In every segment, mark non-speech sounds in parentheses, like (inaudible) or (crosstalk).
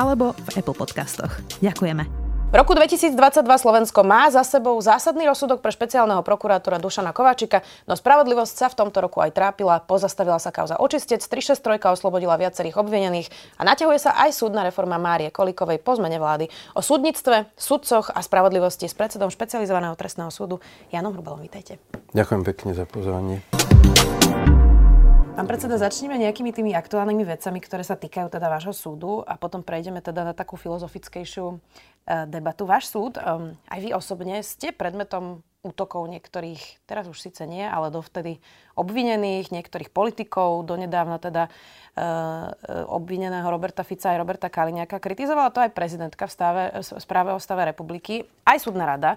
alebo v Apple Podcastoch. Ďakujeme. V roku 2022 Slovensko má za sebou zásadný rozsudok pre špeciálneho prokurátora Dušana Kováčika, no spravodlivosť sa v tomto roku aj trápila, pozastavila sa kauza očistec, 363 oslobodila viacerých obvinených a naťahuje sa aj súdna reforma Márie Kolikovej po zmene vlády. O súdnictve, sudcoch a spravodlivosti s predsedom špecializovaného trestného súdu Janom Hrubalom. Vítajte. Ďakujem pekne za pozvanie. Pán predseda, začneme nejakými tými aktuálnymi vecami, ktoré sa týkajú teda vášho súdu a potom prejdeme teda na takú filozofickejšiu e, debatu. Váš súd, um, aj vy osobne, ste predmetom útokov niektorých, teraz už síce nie, ale dovtedy obvinených, niektorých politikov, donedávna teda uh, obvineného Roberta Fica aj Roberta Kaliňáka. Kritizovala to aj prezidentka v stave, správe o stave republiky, aj súdna rada.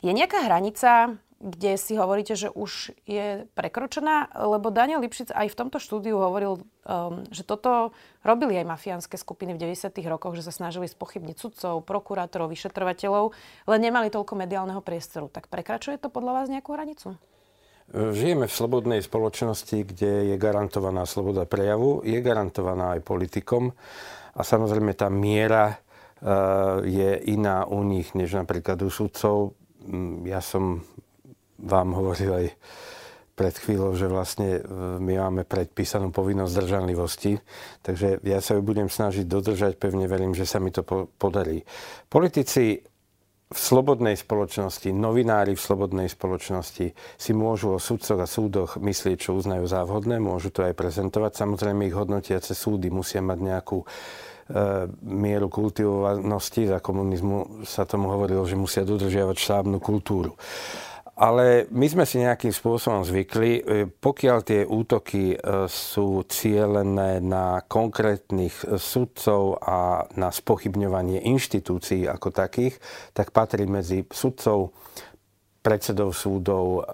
Je nejaká hranica kde si hovoríte, že už je prekročená, lebo Daniel Lipšic aj v tomto štúdiu hovoril, um, že toto robili aj mafiánske skupiny v 90. rokoch, že sa snažili spochybniť sudcov, prokurátorov, vyšetrovateľov, len nemali toľko mediálneho priestoru. Tak prekračuje to podľa vás nejakú hranicu? Žijeme v slobodnej spoločnosti, kde je garantovaná sloboda prejavu, je garantovaná aj politikom a samozrejme tá miera uh, je iná u nich, než napríklad u sudcov. Mm, ja som vám hovoril aj pred chvíľou, že vlastne e, my máme predpísanú povinnosť zdržanlivosti, takže ja sa ju budem snažiť dodržať, pevne verím, že sa mi to podarí. Politici v slobodnej spoločnosti, novinári v slobodnej spoločnosti si môžu o sudcoch a súdoch myslieť, čo uznajú za vhodné, môžu to aj prezentovať. Samozrejme ich hodnotiace súdy musia mať nejakú e, mieru kultivovanosti. Za komunizmu sa tomu hovorilo, že musia dodržiavať štábnu kultúru. Ale my sme si nejakým spôsobom zvykli, e, pokiaľ tie útoky e, sú cielené na konkrétnych sudcov a na spochybňovanie inštitúcií ako takých, tak patrí medzi sudcov, predsedov súdov,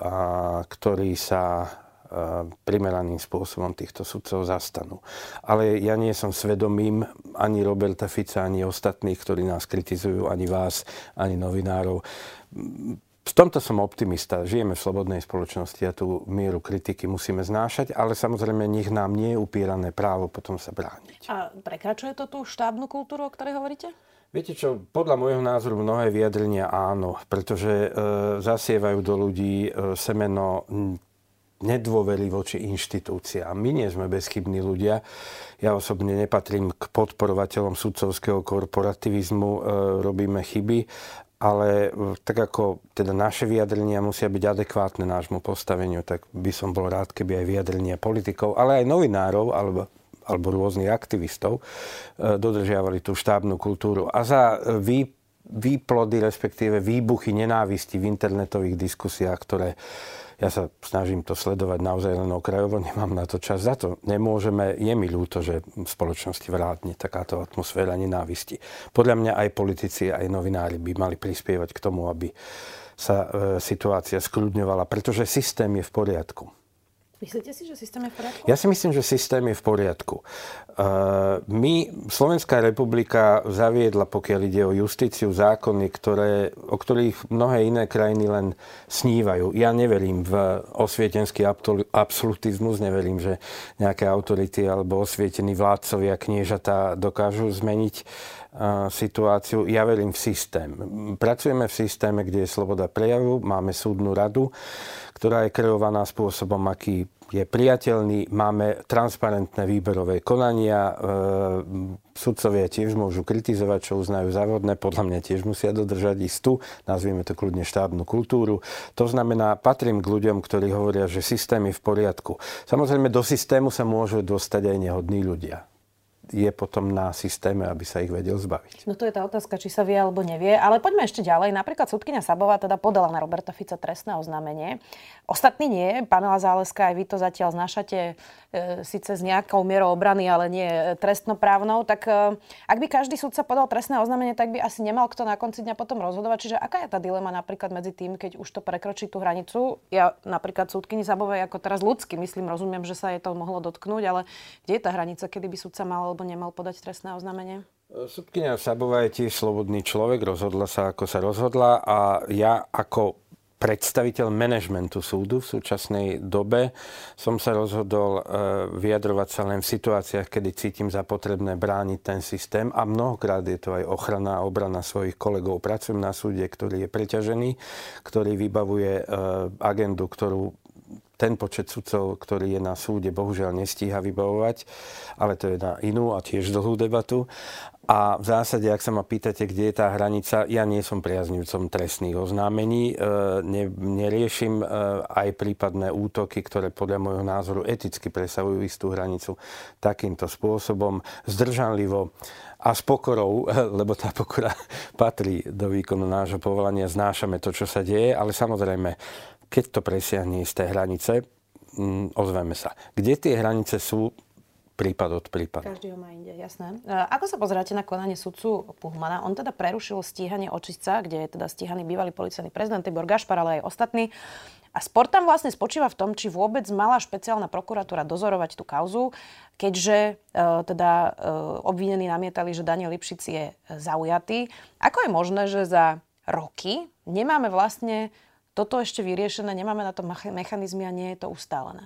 ktorí sa e, primeraným spôsobom týchto sudcov zastanú. Ale ja nie som svedomím ani Roberta Fica, ani ostatných, ktorí nás kritizujú, ani vás, ani novinárov v tomto som optimista. Žijeme v slobodnej spoločnosti a tú mieru kritiky musíme znášať, ale samozrejme nech nám nie je upierané právo potom sa brániť. A prekračuje to tú štábnu kultúru, o ktorej hovoríte? Viete čo, podľa môjho názoru mnohé vyjadrenia áno, pretože e, zasievajú do ľudí e, semeno nedôvery voči inštitúciám. My nie sme bezchybní ľudia. Ja osobne nepatrím k podporovateľom sudcovského korporativizmu, e, robíme chyby, ale e, tak ako teda naše vyjadrenia musia byť adekvátne nášmu postaveniu, tak by som bol rád, keby aj vyjadrenia politikov, ale aj novinárov alebo, alebo rôznych aktivistov e, dodržiavali tú štábnu kultúru. A za vý, výplody, respektíve výbuchy nenávisti v internetových diskusiách, ktoré ja sa snažím to sledovať naozaj len okrajovo, nemám na to čas. Za to nemôžeme, je mi ľúto, že v spoločnosti vrátne takáto atmosféra nenávisti. Podľa mňa aj politici, aj novinári by mali prispievať k tomu, aby sa e, situácia skľudňovala, pretože systém je v poriadku. Myslíte si, že systém je v poriadku? Ja si myslím, že systém je v poriadku. Uh, my, Slovenská republika zaviedla, pokiaľ ide o justíciu, zákony, ktoré, o ktorých mnohé iné krajiny len snívajú. Ja neverím v osvietenský absolutizmus, neverím, že nejaké autority alebo osvietení vládcovia, kniežatá dokážu zmeniť situáciu. Ja verím v systém. Pracujeme v systéme, kde je sloboda prejavu, máme súdnu radu, ktorá je kreovaná spôsobom, aký je priateľný. Máme transparentné výberové konania. E, sudcovia tiež môžu kritizovať, čo uznajú závodné. Podľa mňa tiež musia dodržať istú, nazvieme to kľudne štátnu kultúru. To znamená, patrím k ľuďom, ktorí hovoria, že systém je v poriadku. Samozrejme, do systému sa môžu dostať aj nehodní ľudia. Je potom na systéme, aby sa ich vedel zbaviť. No to je tá otázka, či sa vie alebo nevie. Ale poďme ešte ďalej. Napríklad súdkynia Sabová teda podala na Roberta Fica trestné oznámenie. Ostatní nie. Pamela Záleska, aj vy to zatiaľ znašate e, síce s nejakou mierou obrany, ale nie trestnoprávnou. Tak e, ak by každý súdca podal trestné oznámenie, tak by asi nemal kto na konci dňa potom rozhodovať. Čiže aká je tá dilema napríklad medzi tým, keď už to prekročí tú hranicu? Ja napríklad súdkyni Sabovej ako teraz ľudsky myslím, rozumiem, že sa je to mohlo dotknúť, ale kde je tá hranica, kedy by súdca mal alebo nemal podať trestné oznámenie? Súdkynia Sabová je tiež slobodný človek, rozhodla sa, ako sa rozhodla a ja ako predstaviteľ manažmentu súdu v súčasnej dobe som sa rozhodol e, vyjadrovať sa len v situáciách, kedy cítim za potrebné brániť ten systém a mnohokrát je to aj ochrana a obrana svojich kolegov. Pracujem na súde, ktorý je preťažený, ktorý vybavuje e, agendu, ktorú ten počet sudcov, ktorý je na súde, bohužiaľ nestíha vybavovať, ale to je na inú a tiež dlhú debatu. A v zásade, ak sa ma pýtate, kde je tá hranica, ja nie som priaznivcom trestných oznámení. E, ne, neriešim e, aj prípadné útoky, ktoré podľa môjho názoru eticky presahujú istú hranicu takýmto spôsobom, zdržanlivo a s pokorou, (laughs) lebo tá pokora patrí do výkonu nášho povolania, znášame to, čo sa deje, ale samozrejme keď to presiahne isté hranice, mm, ozveme sa. Kde tie hranice sú, prípad od prípadu. Každý ho má inde, jasné. E, ako sa pozeráte na konanie sudcu Puhmana? On teda prerušil stíhanie očistca, kde je teda stíhaný bývalý policajný prezident Tibor Gašpar, ale aj ostatní. A spor tam vlastne spočíva v tom, či vôbec mala špeciálna prokuratúra dozorovať tú kauzu, keďže e, teda e, obvinení namietali, že Daniel Lipšic je zaujatý. Ako je možné, že za roky nemáme vlastne toto ešte vyriešené, nemáme na to mechanizmy a nie je to ustálené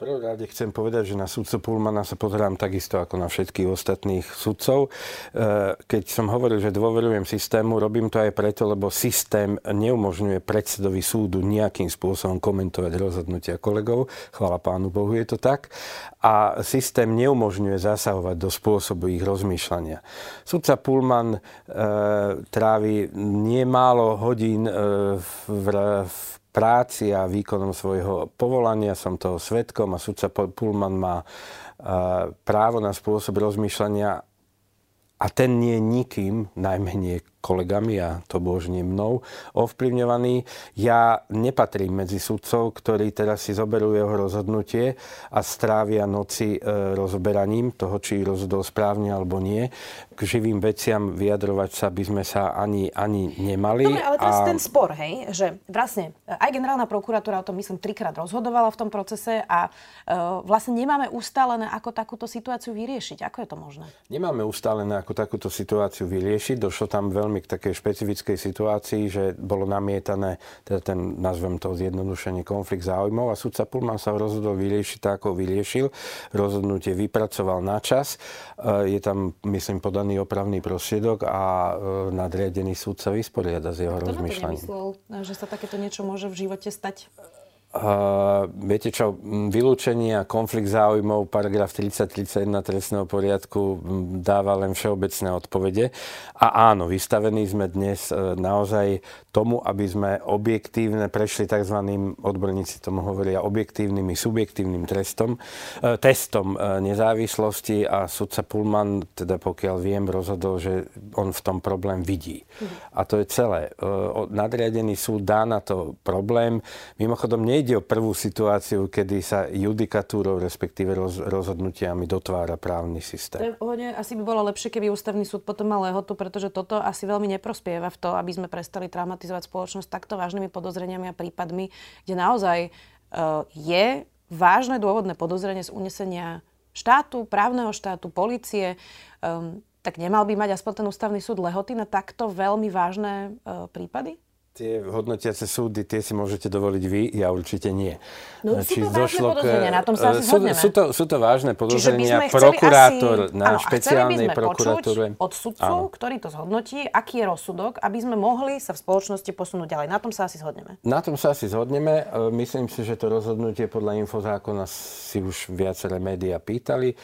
prvom rade chcem povedať, že na sudcu Pulmana sa pozerám takisto ako na všetkých ostatných sudcov. E, keď som hovoril, že dôverujem systému, robím to aj preto, lebo systém neumožňuje predsedovi súdu nejakým spôsobom komentovať rozhodnutia kolegov. Chvala pánu Bohu, je to tak. A systém neumožňuje zasahovať do spôsobu ich rozmýšľania. Sudca Pulman e, trávi niemálo hodín e, v, v práci a výkonom svojho povolania som toho svetkom a sudca Pullman má právo na spôsob rozmýšľania a ten nie je nikým, najmenej kolegami a to božne mnou ovplyvňovaný. Ja nepatrím medzi sudcov, ktorí teraz si zoberú jeho rozhodnutie a strávia noci e, rozberaním toho, či rozhodol správne alebo nie. K živým veciam vyjadrovať sa by sme sa ani, ani nemali. Dobre, ale teraz a... ten spor, hej, že vlastne e, aj generálna prokuratúra o tom, myslím, trikrát rozhodovala v tom procese a e, vlastne nemáme ustálené, ako takúto situáciu vyriešiť. Ako je to možné? Nemáme ustálené, ako takúto situáciu vyriešiť. Došlo tam veľmi veľmi k takej špecifickej situácii, že bolo namietané, teda ten, nazvem to zjednodušenie, konflikt záujmov a sudca Pullman sa rozhodol vyriešiť tak, ako vyriešil. Rozhodnutie vypracoval na čas. E, je tam, myslím, podaný opravný prostriedok a e, nadriadený súd sa vysporiada s jeho rozmýšľaním. Kto že sa takéto niečo môže v živote stať? Uh, viete čo, vylúčenie a konflikt záujmov, paragraf 30-31 trestného poriadku dáva len všeobecné odpovede. A áno, vystavení sme dnes uh, naozaj tomu, aby sme objektívne prešli tzv. odborníci tomu hovoria objektívnym subjektívnym trestom, uh, testom uh, nezávislosti a sudca Pullman, teda pokiaľ viem, rozhodol, že on v tom problém vidí. Mhm. A to je celé. Nadriadený súd dá na to problém. Mimochodom, nie nejde o prvú situáciu, kedy sa judikatúrou, respektíve roz, rozhodnutiami dotvára právny systém. Je, asi by bolo lepšie, keby ústavný súd potom mal lehotu, pretože toto asi veľmi neprospieva v to, aby sme prestali traumatizovať spoločnosť takto vážnymi podozreniami a prípadmi, kde naozaj uh, je vážne dôvodné podozrenie z unesenia štátu, právneho štátu, policie. Um, tak nemal by mať aspoň ten ústavný súd lehoty na takto veľmi vážne uh, prípady? Tie hodnotiace súdy, tie si môžete dovoliť vy, ja určite nie. No Či sú to vážne podozrenia, na tom sa asi sú, sú, to, sú to vážne podozrenia. Prokurátor asi, na áno, špeciálnej prokuratúre. od sudcu, áno. ktorý to zhodnotí, aký je rozsudok, aby sme mohli sa v spoločnosti posunúť ďalej. Na tom sa asi zhodneme. Na tom sa asi zhodneme. Myslím si, že to rozhodnutie podľa infozákona si už viaceré médiá pýtali.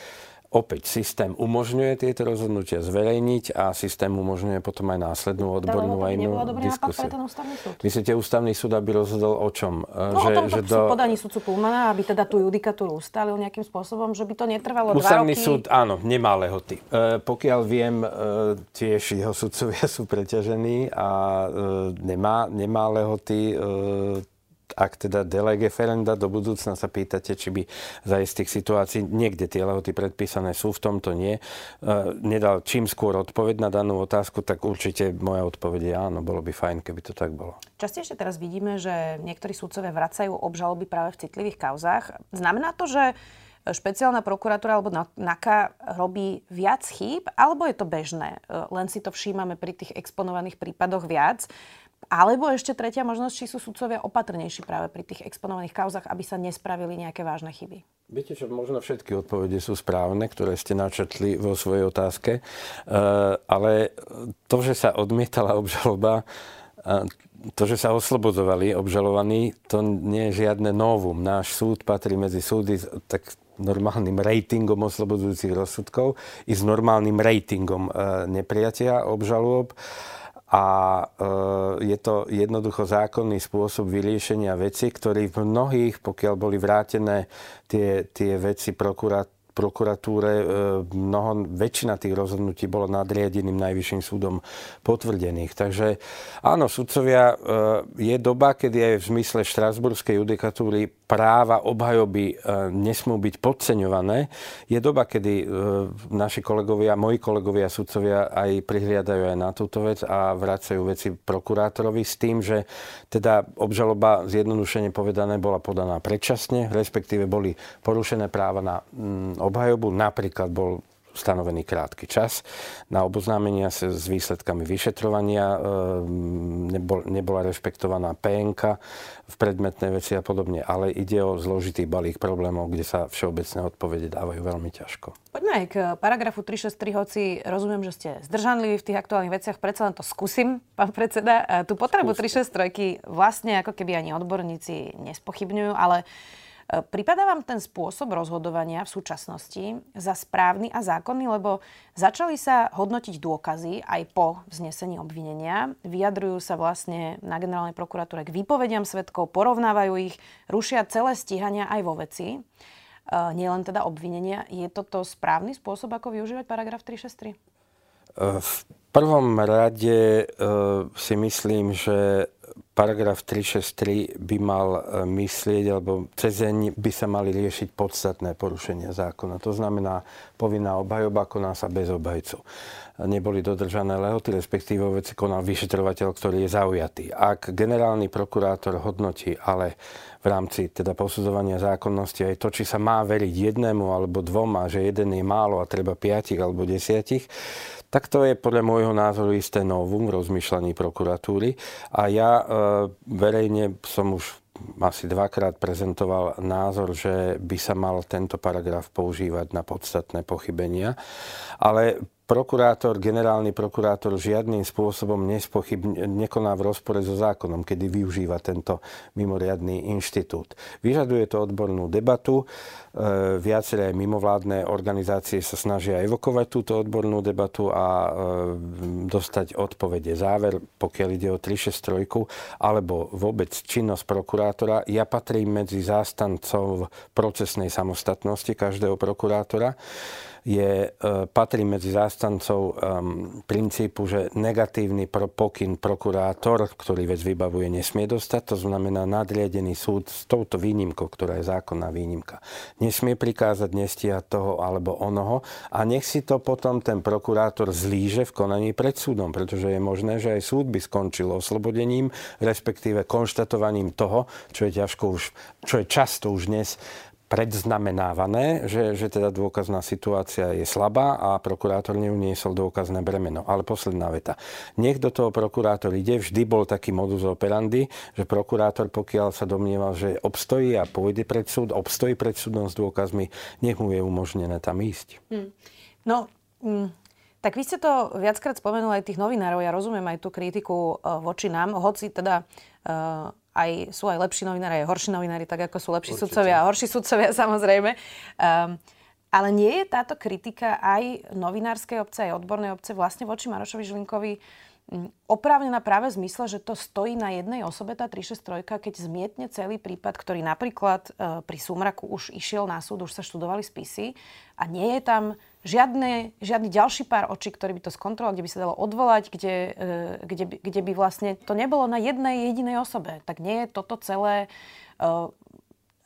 Opäť systém umožňuje tieto rozhodnutia zverejniť a systém umožňuje potom aj následnú odbornú aj inú diskusiu. Myslíte, ústavný súd, aby rozhodol o čom? No že, o tom, že do... podaní sudcu Pulmana, aby teda tú judikatúru ustalil nejakým spôsobom, že by to netrvalo ústavný dva roky. súd, áno, nemá lehoty. E, pokiaľ viem, e, tiež jeho sudcovia (laughs) sú preťažení a e, nemá, nemá lehoty. E, ak teda delege ferenda do budúcna sa pýtate, či by za istých situácií, niekde tie lehoty predpísané sú, v tomto nie, e, nedal čím skôr odpoveď na danú otázku, tak určite moja odpoveď je áno, bolo by fajn, keby to tak bolo. Častejšie teraz vidíme, že niektorí súdcovia vracajú obžaloby práve v citlivých kauzách. Znamená to, že špeciálna prokuratúra alebo NAKA robí viac chýb, alebo je to bežné? E, len si to všímame pri tých exponovaných prípadoch viac. Alebo ešte tretia možnosť, či sú sudcovia opatrnejší práve pri tých exponovaných kauzach, aby sa nespravili nejaké vážne chyby. Viete, že možno všetky odpovede sú správne, ktoré ste načetli vo svojej otázke, e, ale to, že sa odmietala obžaloba, to, že sa oslobodzovali obžalovaní, to nie je žiadne novum. Náš súd patrí medzi súdy tak normálnym ratingom oslobodzujúcich rozsudkov i s normálnym ratingom e, nepriatia obžalôb a e, je to jednoducho zákonný spôsob vyriešenia veci, ktorý v mnohých, pokiaľ boli vrátené tie, tie veci prokurát, prokuratúre e, mnoho, väčšina tých rozhodnutí bolo nadriadeným najvyšším súdom potvrdených. Takže áno, sudcovia, je doba, kedy aj v zmysle štrasburskej judikatúry práva obhajoby e, nesmú byť podceňované. Je doba, kedy naši kolegovia, moji kolegovia sudcovia aj prihliadajú aj na túto vec a vracajú veci prokurátorovi s tým, že teda obžaloba zjednodušene povedané bola podaná predčasne, respektíve boli porušené práva na obhajobu. Napríklad bol stanovený krátky čas na oboznámenia sa s výsledkami vyšetrovania, ehm, nebol, nebola rešpektovaná PNK v predmetnej veci a podobne, ale ide o zložitý balík problémov, kde sa všeobecné odpovede dávajú veľmi ťažko. Poďme aj k paragrafu 363, hoci rozumiem, že ste zdržanliví v tých aktuálnych veciach, predsa len to skúsim, pán predseda. Tú potrebu 363 vlastne ako keby ani odborníci nespochybňujú, ale E, Pripadá vám ten spôsob rozhodovania v súčasnosti za správny a zákonný, lebo začali sa hodnotiť dôkazy aj po vznesení obvinenia, vyjadrujú sa vlastne na generálnej prokuratúre k výpovediam svetkov, porovnávajú ich, rušia celé stíhania aj vo veci, e, nielen teda obvinenia. Je toto správny spôsob, ako využívať paragraf 363? E, v prvom rade si myslím, že paragraf 363 by mal e, myslieť, alebo cez by sa mali riešiť podstatné porušenia zákona. To znamená povinná obhajoba koná sa bez obhajcu. Neboli dodržané lehoty, respektíve veci konal vyšetrovateľ, ktorý je zaujatý. Ak generálny prokurátor hodnotí, ale v rámci teda posudzovania zákonnosti aj to, či sa má veriť jednému alebo dvom a že jeden je málo a treba piatich alebo desiatich, tak to je podľa môjho názoru isté novum rozmýšľaní prokuratúry. A ja e, verejne som už asi dvakrát prezentoval názor, že by sa mal tento paragraf používať na podstatné pochybenia. Ale prokurátor, generálny prokurátor žiadnym spôsobom nekoná v rozpore so zákonom, kedy využíva tento mimoriadný inštitút. Vyžaduje to odbornú debatu. E, viaceré mimovládne organizácie sa snažia evokovať túto odbornú debatu a e, dostať odpovede. Záver, pokiaľ ide o 363, alebo vôbec činnosť prokurátora, ja patrím medzi zástancov procesnej samostatnosti každého prokurátora je, e, patrí medzi zástancov um, princípu, že negatívny pokyn prokurátor, ktorý vec vybavuje, nesmie dostať. To znamená nadriadený súd s touto výnimkou, ktorá je zákonná výnimka. Nesmie prikázať nestíhať toho alebo onoho a nech si to potom ten prokurátor zlíže v konaní pred súdom, pretože je možné, že aj súd by skončil oslobodením, respektíve konštatovaním toho, čo je ťažko už, čo je často už dnes predznamenávané, že, že teda dôkazná situácia je slabá a prokurátor neuniesol dôkazné bremeno. Ale posledná veta. Nech do toho prokurátor ide, vždy bol taký modus operandi, že prokurátor, pokiaľ sa domnieval, že obstojí a pôjde pred súd, obstojí pred súdom s dôkazmi, nech mu je umožnené tam ísť. Hmm. No, mm, tak vy ste to viackrát spomenuli aj tých novinárov. Ja rozumiem aj tú kritiku uh, voči nám, hoci teda uh, aj, sú aj lepší novinári, aj horší novinári, tak ako sú lepší Určite. sudcovia a horší sudcovia (laughs) samozrejme. Um, Ale nie je táto kritika aj novinárskej obce, aj odbornej obce vlastne voči Marošovi Žilinkovi oprávnená práve zmysle, že to stojí na jednej osobe, tá 363, keď zmietne celý prípad, ktorý napríklad e, pri Sumraku už išiel na súd, už sa študovali spisy a nie je tam žiadne, žiadny ďalší pár očí, ktorý by to skontroloval, kde by sa dalo odvolať, kde, e, kde, by, kde by vlastne to nebolo na jednej jedinej osobe. Tak nie je toto celé e,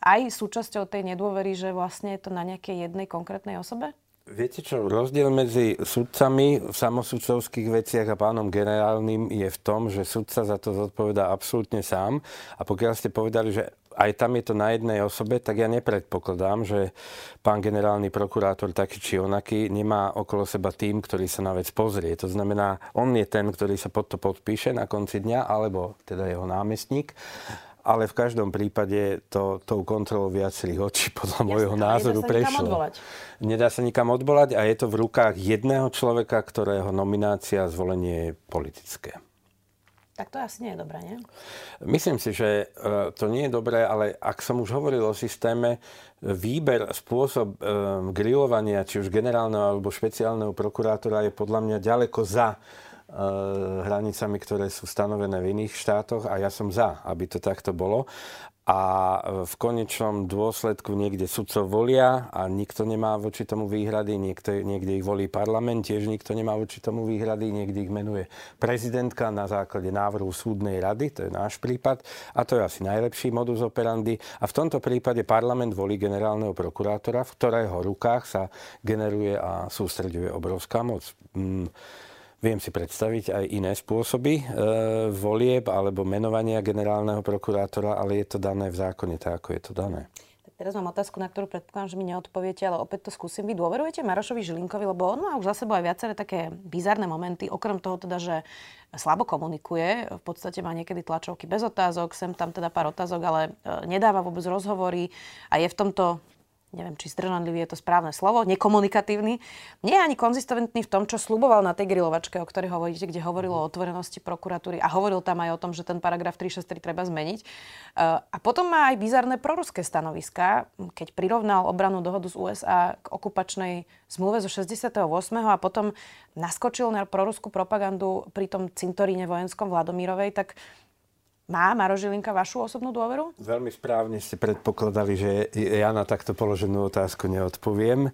aj súčasťou tej nedôvery, že vlastne je to na nejakej jednej konkrétnej osobe? Viete čo, rozdiel medzi sudcami v samosudcovských veciach a pánom generálnym je v tom, že sudca za to zodpovedá absolútne sám. A pokiaľ ste povedali, že aj tam je to na jednej osobe, tak ja nepredpokladám, že pán generálny prokurátor taký či onaký nemá okolo seba tým, ktorý sa na vec pozrie. To znamená, on je ten, ktorý sa pod to podpíše na konci dňa, alebo teda jeho námestník ale v každom prípade to tou kontrolou viacerých očí (laughs) podľa Jasne, môjho názoru nedá prešlo. Nedá sa nikam odvolať a je to v rukách jedného človeka, ktorého nominácia a zvolenie je politické. Tak to asi nie je dobré, nie? Myslím si, že e, to nie je dobré, ale ak som už hovoril o systéme, výber, spôsob um, grilovania, či už generálneho alebo špeciálneho prokurátora je podľa mňa ďaleko za hranicami, ktoré sú stanovené v iných štátoch a ja som za, aby to takto bolo. A v konečnom dôsledku niekde sudcov volia a nikto nemá voči tomu výhrady, niekto, niekde ich volí parlament, tiež nikto nemá voči tomu výhrady, niekde ich menuje prezidentka na základe návrhu súdnej rady, to je náš prípad a to je asi najlepší modus operandi. A v tomto prípade parlament volí generálneho prokurátora, v ktorého rukách sa generuje a sústreďuje obrovská moc. Mm Viem si predstaviť aj iné spôsoby e, volieb alebo menovania generálneho prokurátora, ale je to dané v zákone tak, ako je to dané. Tak teraz mám otázku, na ktorú predpokladám, že mi neodpoviete, ale opäť to skúsim. Vy dôverujete Marošovi Žilinkovi, lebo on má už za sebou aj viaceré také bizarné momenty, okrem toho teda, že slabo komunikuje, v podstate má niekedy tlačovky bez otázok, sem tam teda pár otázok, ale e, nedáva vôbec rozhovory a je v tomto neviem, či zdržanlivý je to správne slovo, nekomunikatívny, nie je ani konzistentný v tom, čo sluboval na tej grilovačke, o ktorej hovoríte, kde hovorilo o otvorenosti prokuratúry a hovoril tam aj o tom, že ten paragraf 363 treba zmeniť. Eh, a potom má aj bizarné proruské stanoviska, keď prirovnal obranú dohodu z USA k okupačnej zmluve zo 68. a potom naskočil na proruskú propagandu pri tom cintoríne vojenskom Vladomírovej, tak má Maro Žilinka vašu osobnú dôveru? Veľmi správne ste predpokladali, že ja na takto položenú otázku neodpoviem. E,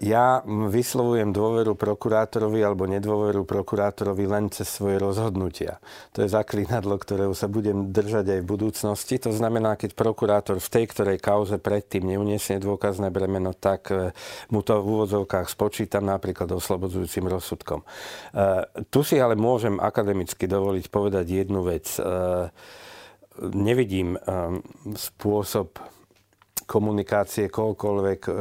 ja vyslovujem dôveru prokurátorovi alebo nedôveru prokurátorovi len cez svoje rozhodnutia. To je zaklinadlo, ktorého sa budem držať aj v budúcnosti. To znamená, keď prokurátor v tej ktorej kauze predtým neuniesie dôkazné bremeno, tak e, mu to v úvodzovkách spočítam napríklad oslobodzujúcim rozsudkom. E, tu si ale môžem akademicky dovoliť povedať jednu vec nevidím ehm, spôsob komunikácie kohokoľvek e,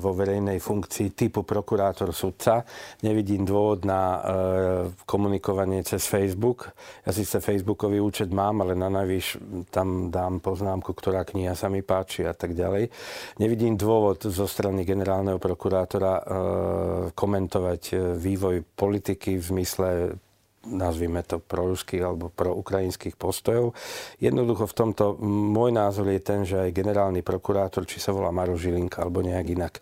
vo verejnej funkcii typu prokurátor sudca. Nevidím dôvod na e, komunikovanie cez Facebook. Ja síce Facebookový účet mám, ale na najvyš tam dám poznámku, ktorá kniha sa mi páči a tak ďalej. Nevidím dôvod zo strany generálneho prokurátora komentovať vývoj politiky v zmysle nazvime to proruských alebo proukrajinských postojov. Jednoducho v tomto môj názor je ten, že aj generálny prokurátor, či sa volá Maro Žilinka alebo nejak inak,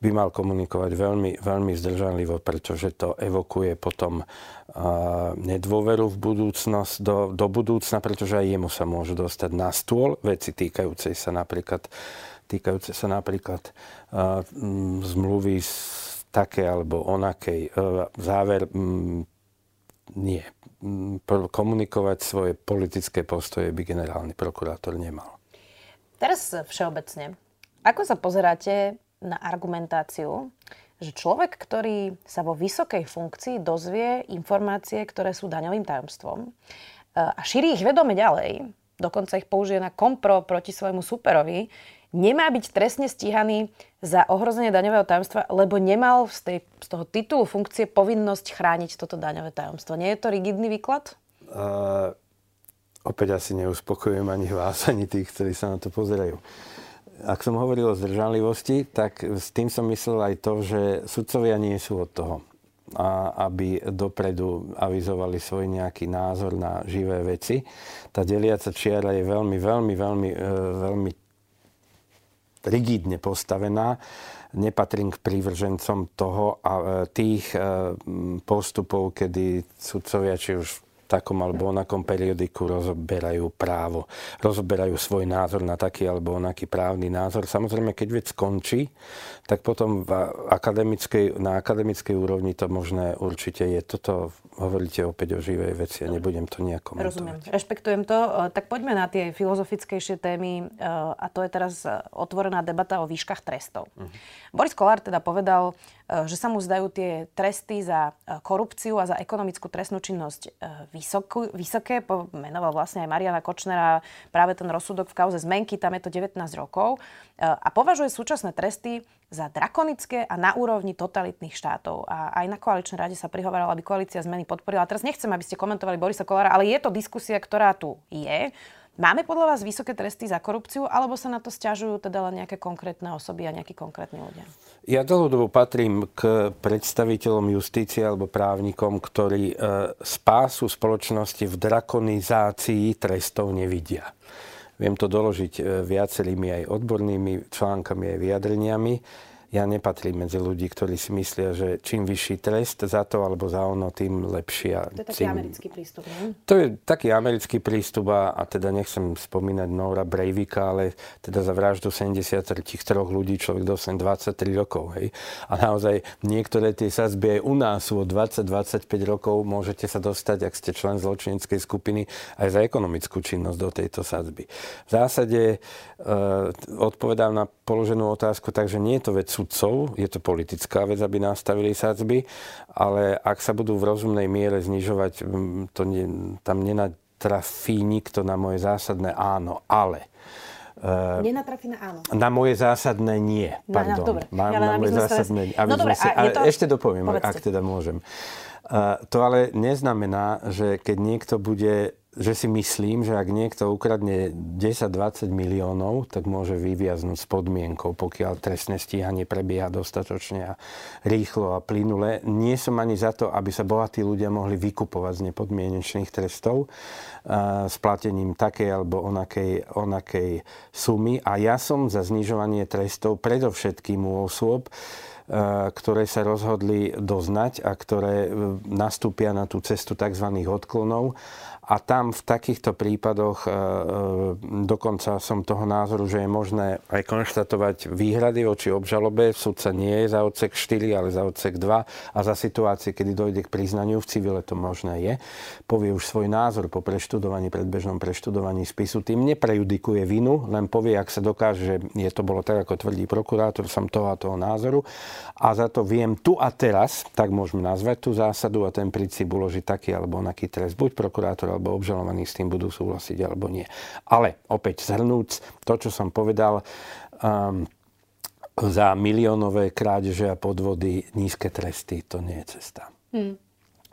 by mal komunikovať veľmi, veľmi zdržanlivo, pretože to evokuje potom nedôveru v budúcnosť, do, do budúcna, pretože aj jemu sa môžu dostať na stôl veci týkajúcej sa napríklad týkajúce sa napríklad uh, zmluvy z také alebo onakej. Uh, záver um, nie. Mm, komunikovať svoje politické postoje by generálny prokurátor nemal. Teraz všeobecne. Ako sa pozeráte na argumentáciu, že človek, ktorý sa vo vysokej funkcii dozvie informácie, ktoré sú daňovým tajomstvom e, a šíri ich vedome ďalej, dokonca ich použije na kompro proti svojmu superovi, nemá byť trestne stíhaný za ohrozenie daňového tajomstva, lebo nemal z, tej, z toho titulu funkcie povinnosť chrániť toto daňové tajomstvo. Nie je to rigidný výklad? Uh, opäť asi neuspokojujem ani vás, ani tých, ktorí sa na to pozerajú. Ak som hovoril o zdržanlivosti, tak s tým som myslel aj to, že sudcovia nie sú od toho, a aby dopredu avizovali svoj nejaký názor na živé veci. Tá deliaca čiara je veľmi, veľmi, veľmi, e, veľmi rigidne postavená. Nepatrím k prívržencom toho a tých postupov, kedy sudcovia, či už takom alebo onakom periodiku rozoberajú právo, rozoberajú svoj názor na taký alebo onaký právny názor. Samozrejme, keď vec skončí, tak potom v akademickej, na akademickej úrovni to možné určite je. Toto hovoríte opäť o živej veci a nebudem to nejako Rozumiem, rešpektujem to. E, tak poďme na tie filozofickejšie témy e, a to je teraz e, otvorená debata o výškach trestov. Uh-huh. Boris Kolár teda povedal, že sa mu zdajú tie tresty za korupciu a za ekonomickú trestnú činnosť vysokú, vysoké. Menoval vlastne aj Mariana Kočnera práve ten rozsudok v kauze zmenky, tam je to 19 rokov. A považuje súčasné tresty za drakonické a na úrovni totalitných štátov. A aj na koaličnej rade sa prihovorala, aby koalícia zmeny podporila. A teraz nechcem, aby ste komentovali Borisa Kolára, ale je to diskusia, ktorá tu je. Máme podľa vás vysoké tresty za korupciu, alebo sa na to stiažujú teda len nejaké konkrétne osoby a nejakí konkrétni ľudia? Ja dlhodobo patrím k predstaviteľom justície alebo právnikom, ktorí e, spásu spoločnosti v drakonizácii trestov nevidia. Viem to doložiť e, viacerými aj odbornými článkami, aj vyjadreniami ja nepatrím medzi ľudí, ktorí si myslia, že čím vyšší trest za to alebo za ono, tým lepšia. To je taký tým... americký prístup, nie? To je taký americký prístup a, a teda nechcem spomínať Nora Breivika, ale teda za vraždu 73 ľudí človek dostane 23 rokov. Hej? A naozaj niektoré tie sazby aj u nás sú od 20-25 rokov. Môžete sa dostať, ak ste člen zločineckej skupiny, aj za ekonomickú činnosť do tejto sazby. V zásade e, odpovedám na položenú otázku, takže nie je to vec sudcov, je to politická vec, aby nastavili sadzby, ale ak sa budú v rozumnej miere znižovať, to nie, tam nenatrafí nikto na moje zásadné áno, ale Uh, Nenatrafí na áno. Na moje zásadné nie. Pardon. No, no, dobre. Mám, ja, na moje zásadné... Aby no, dobre, si, ale to... Ešte dopoviem, Povedzte. ak teda môžem. Uh, to ale neznamená, že keď niekto bude že si myslím, že ak niekto ukradne 10-20 miliónov, tak môže vyviaznúť s podmienkou, pokiaľ trestné stíhanie prebieha dostatočne a rýchlo a plynule. Nie som ani za to, aby sa bohatí ľudia mohli vykupovať z nepodmienečných trestov s platením takej alebo onakej, onakej sumy. A ja som za znižovanie trestov predovšetkým u osôb, ktoré sa rozhodli doznať a ktoré e, nastúpia na tú cestu tzv. odklonov a tam v takýchto prípadoch e, e, dokonca som toho názoru, že je možné aj konštatovať výhrady voči obžalobe. Sudca nie je za odsek 4, ale za odsek 2 a za situácie, kedy dojde k priznaniu, v civile to možné je, povie už svoj názor po preštudovaní, predbežnom preštudovaní spisu. Tým neprejudikuje vinu, len povie, ak sa dokáže, že je to bolo tak, ako tvrdí prokurátor, som toho a toho názoru. A za to viem tu a teraz, tak môžeme nazvať tú zásadu a ten princíp uložiť taký alebo onaký trest. Buď prokurátor alebo obžalovaní s tým budú súhlasiť alebo nie. Ale opäť zhrnúc to, čo som povedal, um, za miliónové krádeže a podvody nízke tresty, to nie je cesta. Hmm.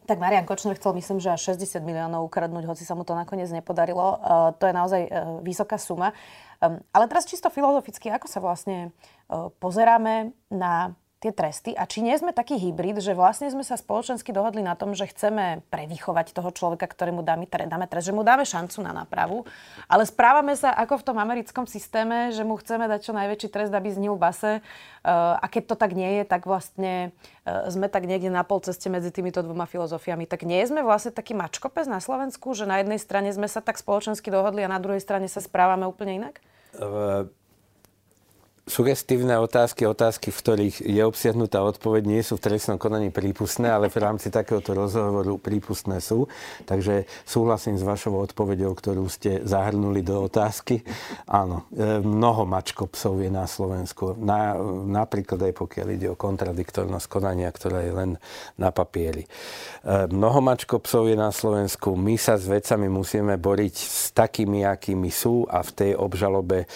Tak Marian Kočner chcel, myslím, že až 60 miliónov ukradnúť, hoci sa mu to nakoniec nepodarilo. Uh, to je naozaj uh, vysoká suma. Um, ale teraz čisto filozoficky, ako sa vlastne uh, pozeráme na tie tresty a či nie sme taký hybrid, že vlastne sme sa spoločensky dohodli na tom, že chceme prevychovať toho človeka, ktorému dáme, dáme trest, že mu dáme šancu na nápravu, ale správame sa ako v tom americkom systéme, že mu chceme dať čo najväčší trest, aby znil base uh, a keď to tak nie je, tak vlastne uh, sme tak niekde na pol ceste medzi týmito dvoma filozofiami. Tak nie sme vlastne taký mačkopes na Slovensku, že na jednej strane sme sa tak spoločensky dohodli a na druhej strane sa správame úplne inak? Uh sugestívne otázky, otázky, v ktorých je obsiahnutá odpoveď, nie sú v trestnom konaní prípustné, ale v rámci takéhoto rozhovoru prípustné sú. Takže súhlasím s vašou odpoveďou, ktorú ste zahrnuli do otázky. Áno, e, mnoho mačkopsov je na Slovensku. Na, napríklad aj pokiaľ ide o kontradiktornosť konania, ktorá je len na papieri. E, mnoho mačkopsov je na Slovensku. My sa s vecami musíme boriť s takými, akými sú a v tej obžalobe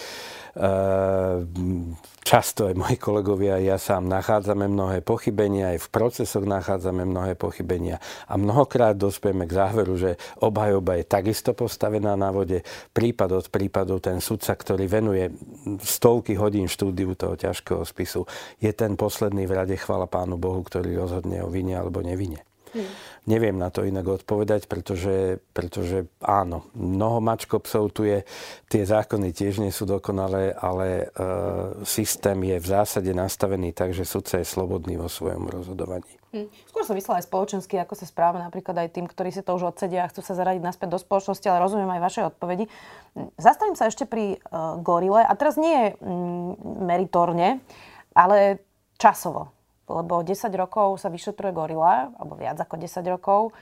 často aj moji kolegovia a ja sám nachádzame mnohé pochybenia, aj v procesoch nachádzame mnohé pochybenia a mnohokrát dospieme k záveru, že obhajoba je takisto postavená na vode. Prípad od prípadov ten sudca, ktorý venuje stovky hodín štúdiu toho ťažkého spisu, je ten posledný v rade, chvala Pánu Bohu, ktorý rozhodne o vine alebo nevine. Hmm. Neviem na to inak odpovedať, pretože, pretože áno, mnoho mačkopsov tu je, tie zákony tiež nie sú dokonalé, ale e, systém je v zásade nastavený tak, že sudca je slobodný vo svojom rozhodovaní. Hmm. Skôr som myslela aj spoločensky, ako sa správa napríklad aj tým, ktorí si to už odsedia a chcú sa zaradiť naspäť do spoločnosti, ale rozumiem aj vaše odpovedi. Zastavím sa ešte pri uh, gorile a teraz nie mm, meritorne, ale časovo lebo 10 rokov sa vyšetruje gorila, alebo viac ako 10 rokov,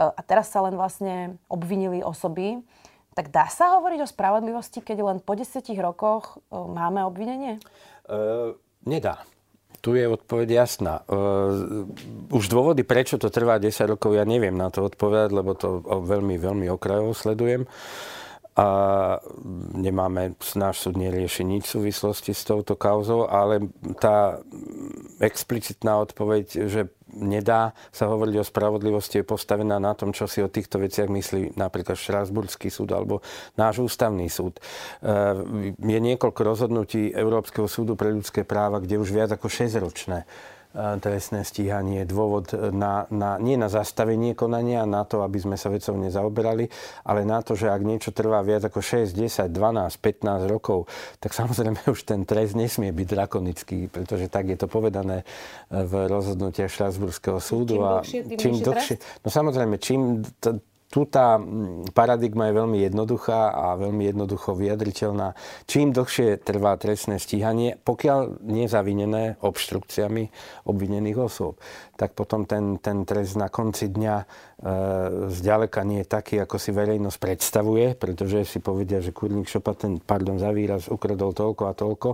e, a teraz sa len vlastne obvinili osoby. Tak dá sa hovoriť o spravodlivosti, keď len po 10 rokoch e, máme obvinenie? Uh, nedá. Tu je odpoveď jasná. Uh, už dôvody, prečo to trvá 10 rokov, ja neviem na to odpovedať, lebo to veľmi, veľmi okrajovo sledujem. Uh, a nemáme, náš súd nerieši nič v súvislosti s touto kauzou, ale tá explicitná odpoveď, že nedá sa hovoriť o spravodlivosti, je postavená na tom, čo si o týchto veciach myslí napríklad Štrásburský súd alebo náš ústavný súd. E, je niekoľko rozhodnutí Európskeho súdu pre ľudské práva, kde už viac ako 6 ročné trestné stíhanie, dôvod na, na, nie na zastavenie konania, na to, aby sme sa vecou nezaoberali, ale na to, že ak niečo trvá viac ako 6, 10, 12, 15 rokov, tak samozrejme už ten trest nesmie byť drakonický, pretože tak je to povedané v rozhodnutiach Štrasburského súdu. Čím dlhšie, tým čím dlhšie, No samozrejme, čím t- tu tá mm, paradigma je veľmi jednoduchá a veľmi jednoducho vyjadriteľná. Čím dlhšie trvá trestné stíhanie, pokiaľ nezavinené obštrukciami obvinených osôb, tak potom ten, ten trest na konci dňa e, zďaleka nie je taký, ako si verejnosť predstavuje, pretože si povedia, že kurník šopa ten, pardon za výraz, ukradol toľko a toľko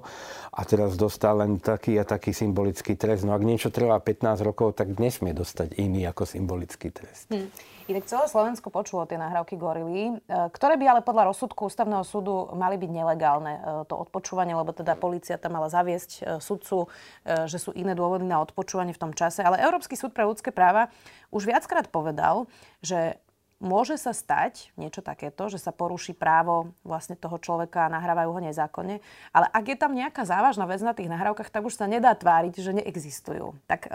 a teraz dostal len taký a taký symbolický trest. No ak niečo trvá 15 rokov, tak nesmie dostať iný ako symbolický trest. Hmm. Inak celé Slovensko počulo tie nahrávky gorily, e, ktoré by ale podľa rozsudku ústavného súdu mali byť nelegálne. E, to odpočúvanie, lebo teda policia tam mala zaviesť e, sudcu, že sú iné dôvody na odpočúvanie v tom čase. Ale Európsky súd pre ľudské práva už viackrát povedal, že môže sa stať niečo takéto, že sa poruší právo vlastne toho človeka a nahrávajú ho nezákonne. Ale ak je tam nejaká závažná vec na tých nahrávkach, tak už sa nedá tváriť, že neexistujú. Tak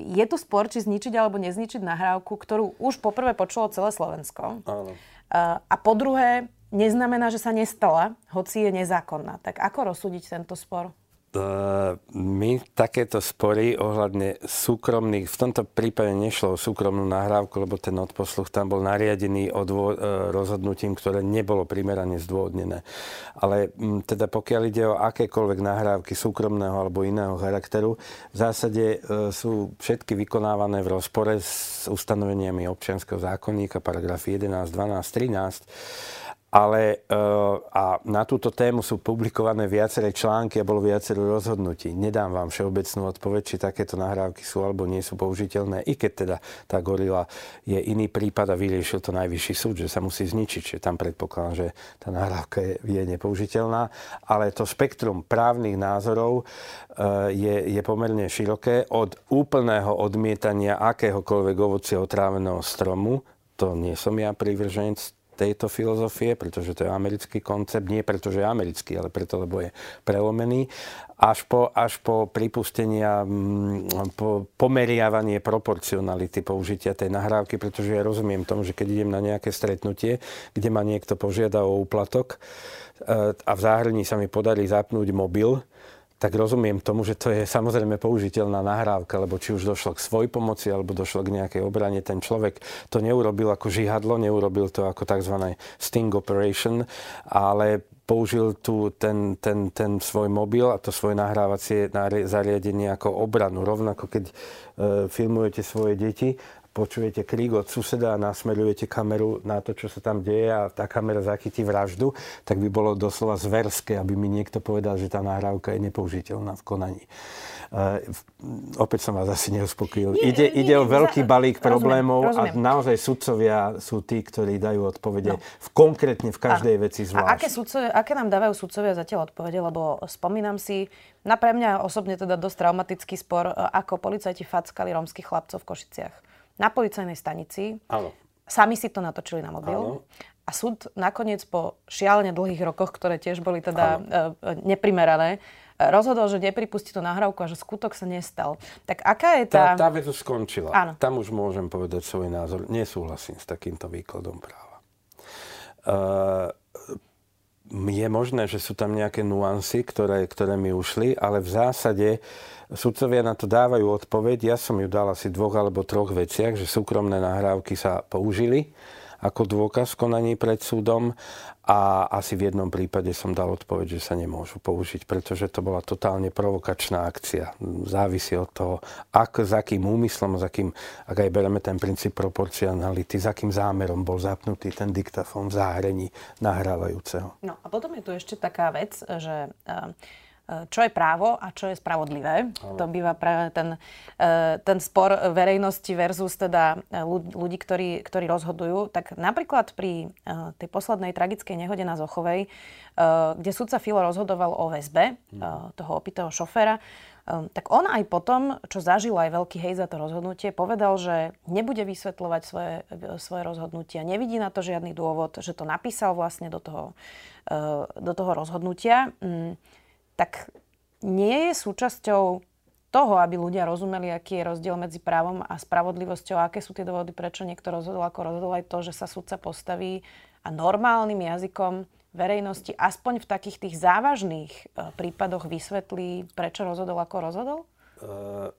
je tu spor, či zničiť alebo nezničiť nahrávku, ktorú už poprvé počulo celé Slovensko. Áno. A po druhé, neznamená, že sa nestala, hoci je nezákonná. Tak ako rozsúdiť tento spor? My takéto spory ohľadne súkromných, v tomto prípade nešlo o súkromnú nahrávku, lebo ten odposluch tam bol nariadený odvo- e, rozhodnutím, ktoré nebolo primerane zdôvodnené. Ale teda pokiaľ ide o akékoľvek nahrávky súkromného alebo iného charakteru, v zásade e, sú všetky vykonávané v rozpore s ustanoveniami občianského zákonníka, paragrafy 11, 12, 13 ale e, a na túto tému sú publikované viaceré články a bolo viacero rozhodnutí. Nedám vám všeobecnú odpoveď, či takéto nahrávky sú alebo nie sú použiteľné, i keď teda tá gorila je iný prípad a vyriešil to najvyšší súd, že sa musí zničiť, že tam predpokladám, že tá nahrávka je, je nepoužiteľná. Ale to spektrum právnych názorov e, je, je pomerne široké od úplného odmietania akéhokoľvek ovocia otráveného stromu, to nie som ja privrženec tejto filozofie, pretože to je americký koncept, nie preto, že je americký, ale preto, lebo je prelomený, až po, až po pripustenia, mm, po pomeriavanie proporcionality použitia tej nahrávky, pretože ja rozumiem tomu, že keď idem na nejaké stretnutie, kde ma niekto požiada o úplatok e, a v záhrani sa mi podarí zapnúť mobil, tak rozumiem tomu, že to je samozrejme použiteľná nahrávka, lebo či už došlo k svoj pomoci alebo došlo k nejakej obrane, ten človek to neurobil ako žihadlo, neurobil to ako tzv. sting operation, ale použil tu ten, ten, ten svoj mobil a to svoje nahrávacie zariadenie ako obranu. Rovnako keď e, filmujete svoje deti počujete krík od suseda a nasmerujete kameru na to, čo sa tam deje a tá kamera zachytí vraždu, tak by bolo doslova zverské, aby mi niekto povedal, že tá nahrávka je nepoužiteľná v konaní. Uh, opäť som vás asi neuspokojil. Nie, ide, nie, ide o veľký balík rozumiem, problémov rozumiem. a naozaj sudcovia sú tí, ktorí dajú odpovede no. v, konkrétne v každej a, veci zvlášť. A aké, sudcovia, aké nám dávajú sudcovia zatiaľ odpovede? Lebo spomínam si, na pre mňa osobne teda dosť traumatický spor, ako policajti fackali rómskych chlapcov v Košiciach na policajnej stanici. Áno. Sami si to natočili na mobil. Áno. A súd nakoniec po šialene dlhých rokoch, ktoré tiež boli teda uh, neprimerané, rozhodol, že nepripustí tú nahrávku a že skutok sa nestal. Tak aká je tá... Tá, tá vec už skončila. Áno. Tam už môžem povedať svoj názor. Nesúhlasím s takýmto výkladom práva. Uh, je možné, že sú tam nejaké nuancy, ktoré, ktoré mi ušli, ale v zásade sudcovia na to dávajú odpoveď. Ja som ju dal asi dvoch alebo troch veciach, že súkromné nahrávky sa použili ako dôkaz v konaní pred súdom a asi v jednom prípade som dal odpoveď, že sa nemôžu použiť, pretože to bola totálne provokačná akcia. Závisí od toho, ak, s akým úmyslom, s akým, ak aj bereme ten princíp proporcionality, s akým zámerom bol zapnutý ten diktafón v záhrení nahrávajúceho. No a potom je tu ešte taká vec, že uh, čo je právo a čo je spravodlivé. Ale. To býva práve ten, e, ten spor verejnosti versus teda e, ľudí, ktorí, ktorí rozhodujú. Tak napríklad pri e, tej poslednej tragickej nehode na Zochovej, kde sudca Filo rozhodoval o väzbe mhm. toho opitého šoféra, tak on aj potom, čo zažil aj veľký hej za to rozhodnutie, povedal, že nebude vysvetľovať svoje, svoje rozhodnutia. Nevidí na to žiadny dôvod, že to napísal vlastne do toho, do toho rozhodnutia. Tak nie je súčasťou toho, aby ľudia rozumeli, aký je rozdiel medzi právom a spravodlivosťou, aké sú tie dôvody, prečo niekto rozhodol, ako rozhodol aj to, že sa sudca postaví a normálnym jazykom verejnosti aspoň v takých tých závažných e, prípadoch vysvetlí, prečo rozhodol, ako rozhodol? Uh,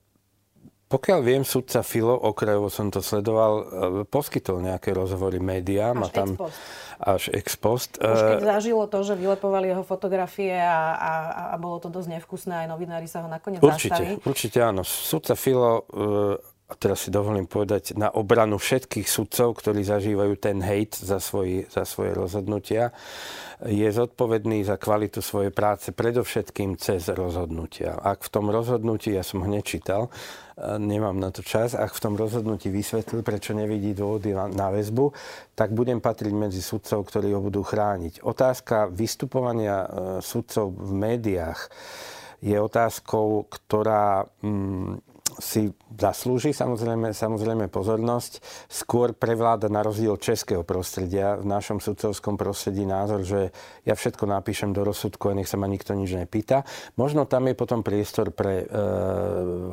pokiaľ viem, sudca Filo, okrajovo som to sledoval, e, poskytol nejaké rozhovory médiám. Až a tam, ex post. Až ex post. Už keď e, zažilo to, že vylepovali jeho fotografie a, a, a bolo to dosť nevkusné, aj novinári sa ho nakoniec určite, zastali. Určite áno. Sudca Filo e, a teraz si dovolím povedať, na obranu všetkých sudcov, ktorí zažívajú ten hejt za, svoj, za svoje rozhodnutia, je zodpovedný za kvalitu svojej práce predovšetkým cez rozhodnutia. Ak v tom rozhodnutí, ja som ho nečítal, nemám na to čas, ak v tom rozhodnutí vysvetlil, prečo nevidí dôvody na, na väzbu, tak budem patriť medzi sudcov, ktorí ho budú chrániť. Otázka vystupovania e, sudcov v médiách je otázkou, ktorá... Mm, si zaslúži samozrejme, samozrejme pozornosť. Skôr prevláda na rozdiel českého prostredia v našom sudcovskom prostredí názor, že ja všetko napíšem do rozsudku a nech sa ma nikto nič nepýta. Možno tam je potom priestor pre e,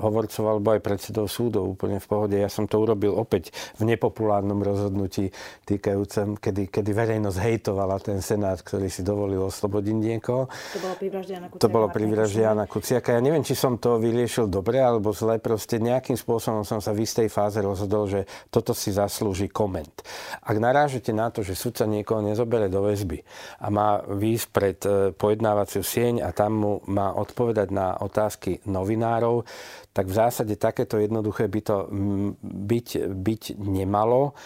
hovorcov alebo aj predsedov súdov úplne v pohode. Ja som to urobil opäť v nepopulárnom rozhodnutí týkajúcem, kedy, kedy verejnosť hejtovala ten senát, ktorý si dovolil oslobodiť niekoho. To bolo pri vražde Jana Kuciaka. To bolo pri vražde Jana Kuciaka. Ja neviem, či som to vyriešil dobre alebo zle, proste nejakým spôsobom som sa v istej fáze rozhodol, že toto si zaslúži koment. Ak narážete na to, že sudca niekoho nezobere do väzby a má výjsť pred e, pojednávaciu sieň a tam mu má odpovedať na otázky novinárov, tak v zásade takéto jednoduché by to byť, byť nemalo.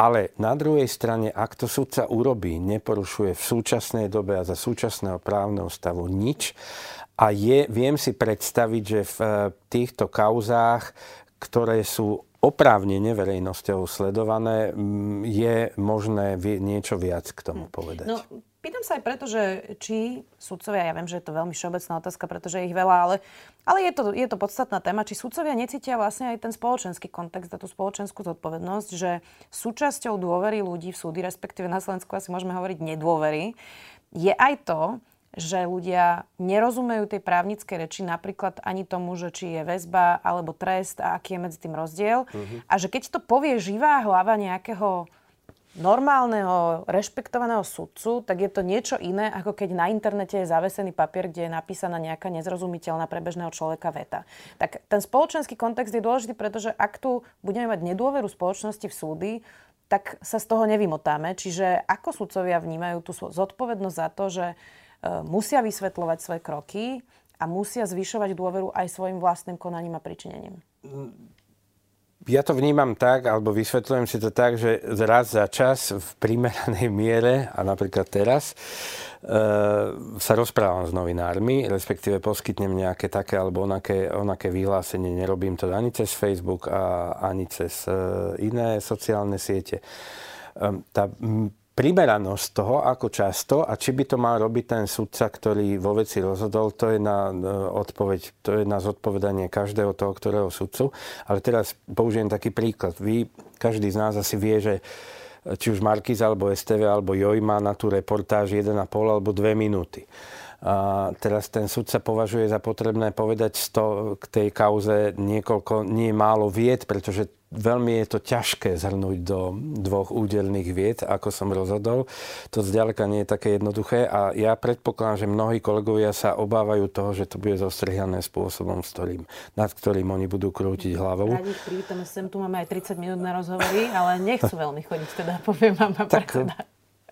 Ale na druhej strane, ak to sudca urobí, neporušuje v súčasnej dobe a za súčasného právneho stavu nič a je, viem si predstaviť, že v eh, týchto kauzách, ktoré sú oprávnene verejnosťou sledované, mm, je možné niečo viac k tomu hm. povedať. No, pýtam sa aj preto, že či sudcovia, ja viem, že je to veľmi všeobecná otázka, pretože je ich veľa, ale, ale je, to, je to podstatná téma, či sudcovia necítia vlastne aj ten spoločenský kontext a tú spoločenskú zodpovednosť, že súčasťou dôvery ľudí v súdy, respektíve na Slovensku asi môžeme hovoriť nedôvery, je aj to, že ľudia nerozumejú tej právnickej reči, napríklad ani tomu, že či je väzba alebo trest a aký je medzi tým rozdiel. Uh-huh. A že keď to povie živá hlava nejakého normálneho, rešpektovaného sudcu, tak je to niečo iné, ako keď na internete je zavesený papier, kde je napísaná nejaká nezrozumiteľná pre bežného človeka veta. Tak ten spoločenský kontext je dôležitý, pretože ak tu budeme mať nedôveru spoločnosti v súdy, tak sa z toho nevymotáme. Čiže ako sudcovia vnímajú tú zodpovednosť za to, že E, musia vysvetľovať svoje kroky a musia zvyšovať dôveru aj svojim vlastným konaním a pričinením. Ja to vnímam tak, alebo vysvetľujem si to tak, že raz za čas v primeranej miere, a napríklad teraz, e, sa rozprávam s novinármi, respektíve poskytnem nejaké také alebo onaké, onaké vyhlásenie. Nerobím to ani cez Facebook a ani cez e, iné sociálne siete. E, tá primeranosť toho, ako často a či by to mal robiť ten sudca, ktorý vo veci rozhodol, to je na e, odpoveď, to je na zodpovedanie každého toho, ktorého sudcu. Ale teraz použijem taký príklad. Vy, každý z nás asi vie, že či už Markiz alebo STV alebo Joj má na tú reportáž 1,5 alebo 2 minúty. A teraz ten súd sa považuje za potrebné povedať sto, k tej kauze niekoľko, nie málo vied, pretože veľmi je to ťažké zhrnúť do dvoch údelných vied, ako som rozhodol. To zďaleka nie je také jednoduché a ja predpokladám, že mnohí kolegovia sa obávajú toho, že to bude zostrihané spôsobom, s ktorým, nad ktorým oni budú krútiť hlavou. Radi ich privítam sem, tu máme aj 30 minút na rozhovory, ale nechcú veľmi chodiť, teda poviem vám, tak, predseda.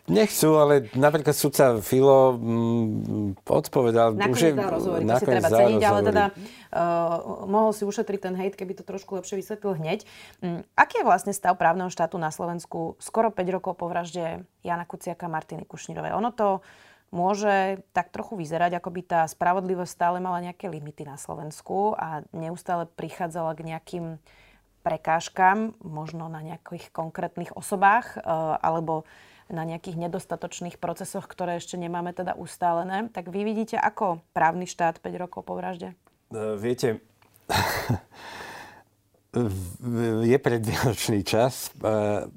Nechcú, ale napríklad sudca Filo mm, odpovedal. Nakoniec už je, dal rozhovory, to si treba ceniť, ale teda uh, mohol si ušetriť ten hejt, keby to trošku lepšie vysvetlil hneď. Um, aký je vlastne stav právneho štátu na Slovensku skoro 5 rokov po vražde Jana Kuciaka a Martiny Kušnírovej? Ono to môže tak trochu vyzerať, ako by tá spravodlivosť stále mala nejaké limity na Slovensku a neustále prichádzala k nejakým prekážkam, možno na nejakých konkrétnych osobách, uh, alebo na nejakých nedostatočných procesoch, ktoré ešte nemáme teda ustálené. Tak vy vidíte ako právny štát 5 rokov po vražde? Uh, viete, (laughs) je predvianočný čas. Uh,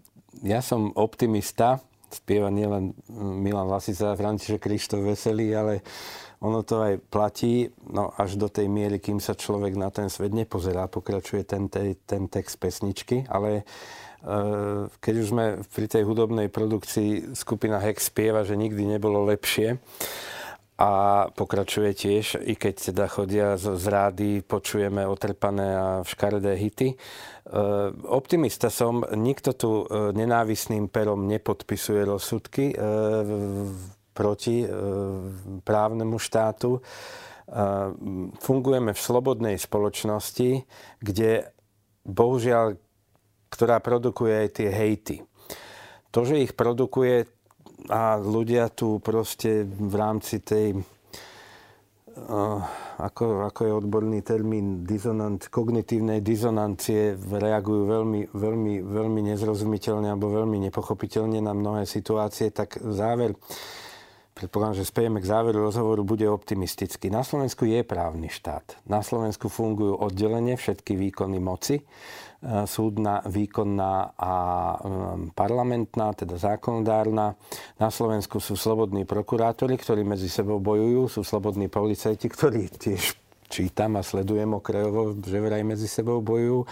ja som optimista. Spieva nielen Milan Lasica a František Krištof Veselý, ale ono to aj platí, no až do tej miery, kým sa človek na ten svet nepozerá, pokračuje ten, ten, ten text pesničky, ale Eh, keď už sme pri tej hudobnej produkcii, skupina Hex spieva, že nikdy nebolo lepšie a pokračuje tiež, i keď teda chodia z, z rády, počujeme otrpané a škaredé hity. E, optimista som, nikto tu e, nenávisným perom nepodpisuje rozsudky e, proti e, právnemu štátu. E, fungujeme v slobodnej spoločnosti, kde bohužiaľ ktorá produkuje aj tie hejty. To, že ich produkuje a ľudia tu proste v rámci tej uh, ako, ako je odborný termín disonant, kognitívnej dizonancie reagujú veľmi, veľmi, veľmi nezrozumiteľne alebo veľmi nepochopiteľne na mnohé situácie, tak záver, predpokladám, že spejeme k záveru rozhovoru, bude optimistický. Na Slovensku je právny štát. Na Slovensku fungujú oddelenie všetky výkony moci súdna, výkonná a um, parlamentná, teda zákonodárna. Na Slovensku sú slobodní prokurátori, ktorí medzi sebou bojujú, sú slobodní policajti, ktorí tiež čítam a sledujem okrajovo, že vraj medzi sebou bojujú.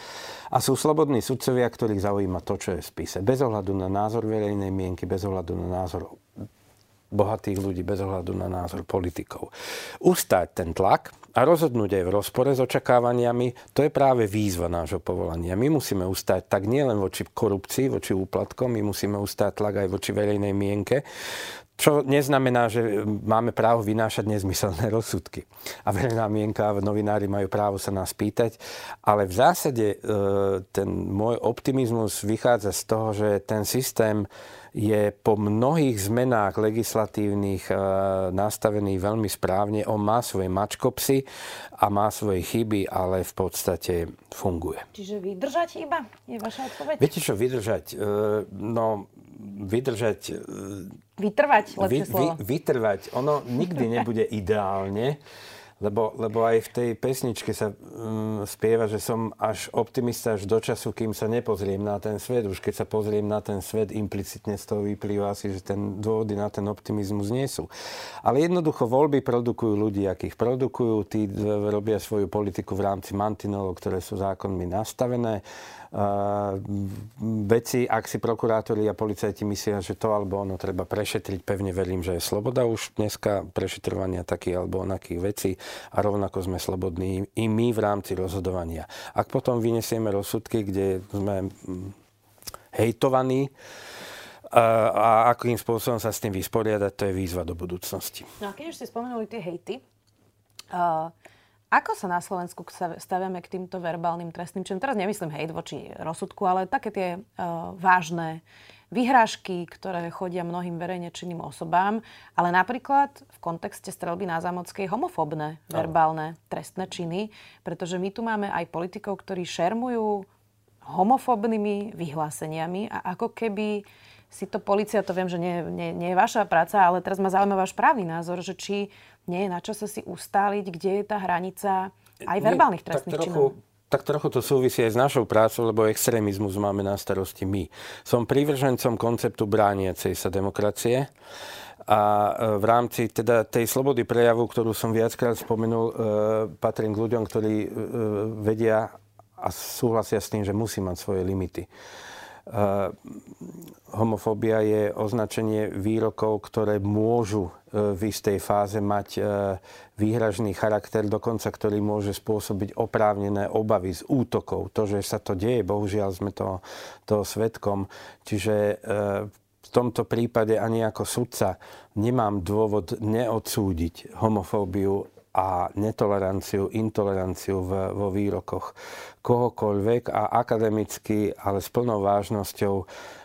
A sú slobodní sudcovia, ktorých zaujíma to, čo je v spise. Bez ohľadu na názor verejnej mienky, bez ohľadu na názor bohatých ľudí, bez ohľadu na názor politikov. Ustať ten tlak a rozhodnúť aj v rozpore s očakávaniami, to je práve výzva nášho povolania. My musíme ustať tak nielen voči korupcii, voči úplatkom, my musíme ustať tlak aj voči verejnej mienke, čo neznamená, že máme právo vynášať nezmyselné (laughs) rozsudky. A verejná mienka, novinári majú právo sa nás pýtať. Ale v zásade e, ten môj optimizmus vychádza z toho, že ten systém je po mnohých zmenách legislatívnych e, nastavený veľmi správne. On má svoje mačkopsy a má svoje chyby, ale v podstate funguje. Čiže vydržať iba je vaša odpoveď? Viete čo, vydržať? E, no, vydržať... E, vytrvať, lepšie vy, slovo. Vy, vytrvať. Ono nikdy (laughs) nebude ideálne. Lebo, lebo aj v tej pesničke sa um, spieva, že som až optimista až do času, kým sa nepozriem na ten svet. Už keď sa pozriem na ten svet, implicitne z toho vyplýva asi, že ten dôvody na ten optimizmus nie sú. Ale jednoducho voľby produkujú ľudí, akých produkujú. Tí robia svoju politiku v rámci mantinelov, ktoré sú zákonmi nastavené veci, ak si prokurátori a policajti myslia, že to alebo ono treba prešetriť, pevne verím, že je sloboda už dneska prešetrovania takých alebo onakých vecí a rovnako sme slobodní i my v rámci rozhodovania. Ak potom vynesieme rozsudky, kde sme hejtovaní, a akým spôsobom sa s tým vysporiadať, to je výzva do budúcnosti. No a keď už ste spomenuli tie hejty, uh, ako sa na Slovensku staviame k týmto verbálnym trestným činom? Teraz nemyslím hejt voči rozsudku, ale také tie uh, vážne vyhrážky, ktoré chodia mnohým verejne činným osobám, ale napríklad v kontexte strelby na Zámockej homofóbne verbálne trestné činy, pretože my tu máme aj politikov, ktorí šermujú homofóbnymi vyhláseniami a ako keby si to policia, to viem, že nie, nie, nie je vaša práca, ale teraz ma zaujíma váš právny názor, že či nie je na čase si ustáliť, kde je tá hranica aj verbálnych trestných činov. Tak trochu to súvisí aj s našou prácou, lebo extrémizmus máme na starosti my. Som prívržencom konceptu brániacej sa demokracie A v rámci teda tej slobody prejavu, ktorú som viackrát spomenul, patrím k ľuďom, ktorí vedia a súhlasia s tým, že musí mať svoje limity. Homofóbia je označenie výrokov, ktoré môžu v istej fáze mať uh, výhražný charakter, dokonca ktorý môže spôsobiť oprávnené obavy z útokov. To, že sa to deje, bohužiaľ sme to, to svetkom. Čiže v tomto prípade ani ako sudca nemám dôvod neodsúdiť homofóbiu a netoleranciu, intoleranciu v, vo výrokoch kohokoľvek a akademicky, ale s plnou vážnosťou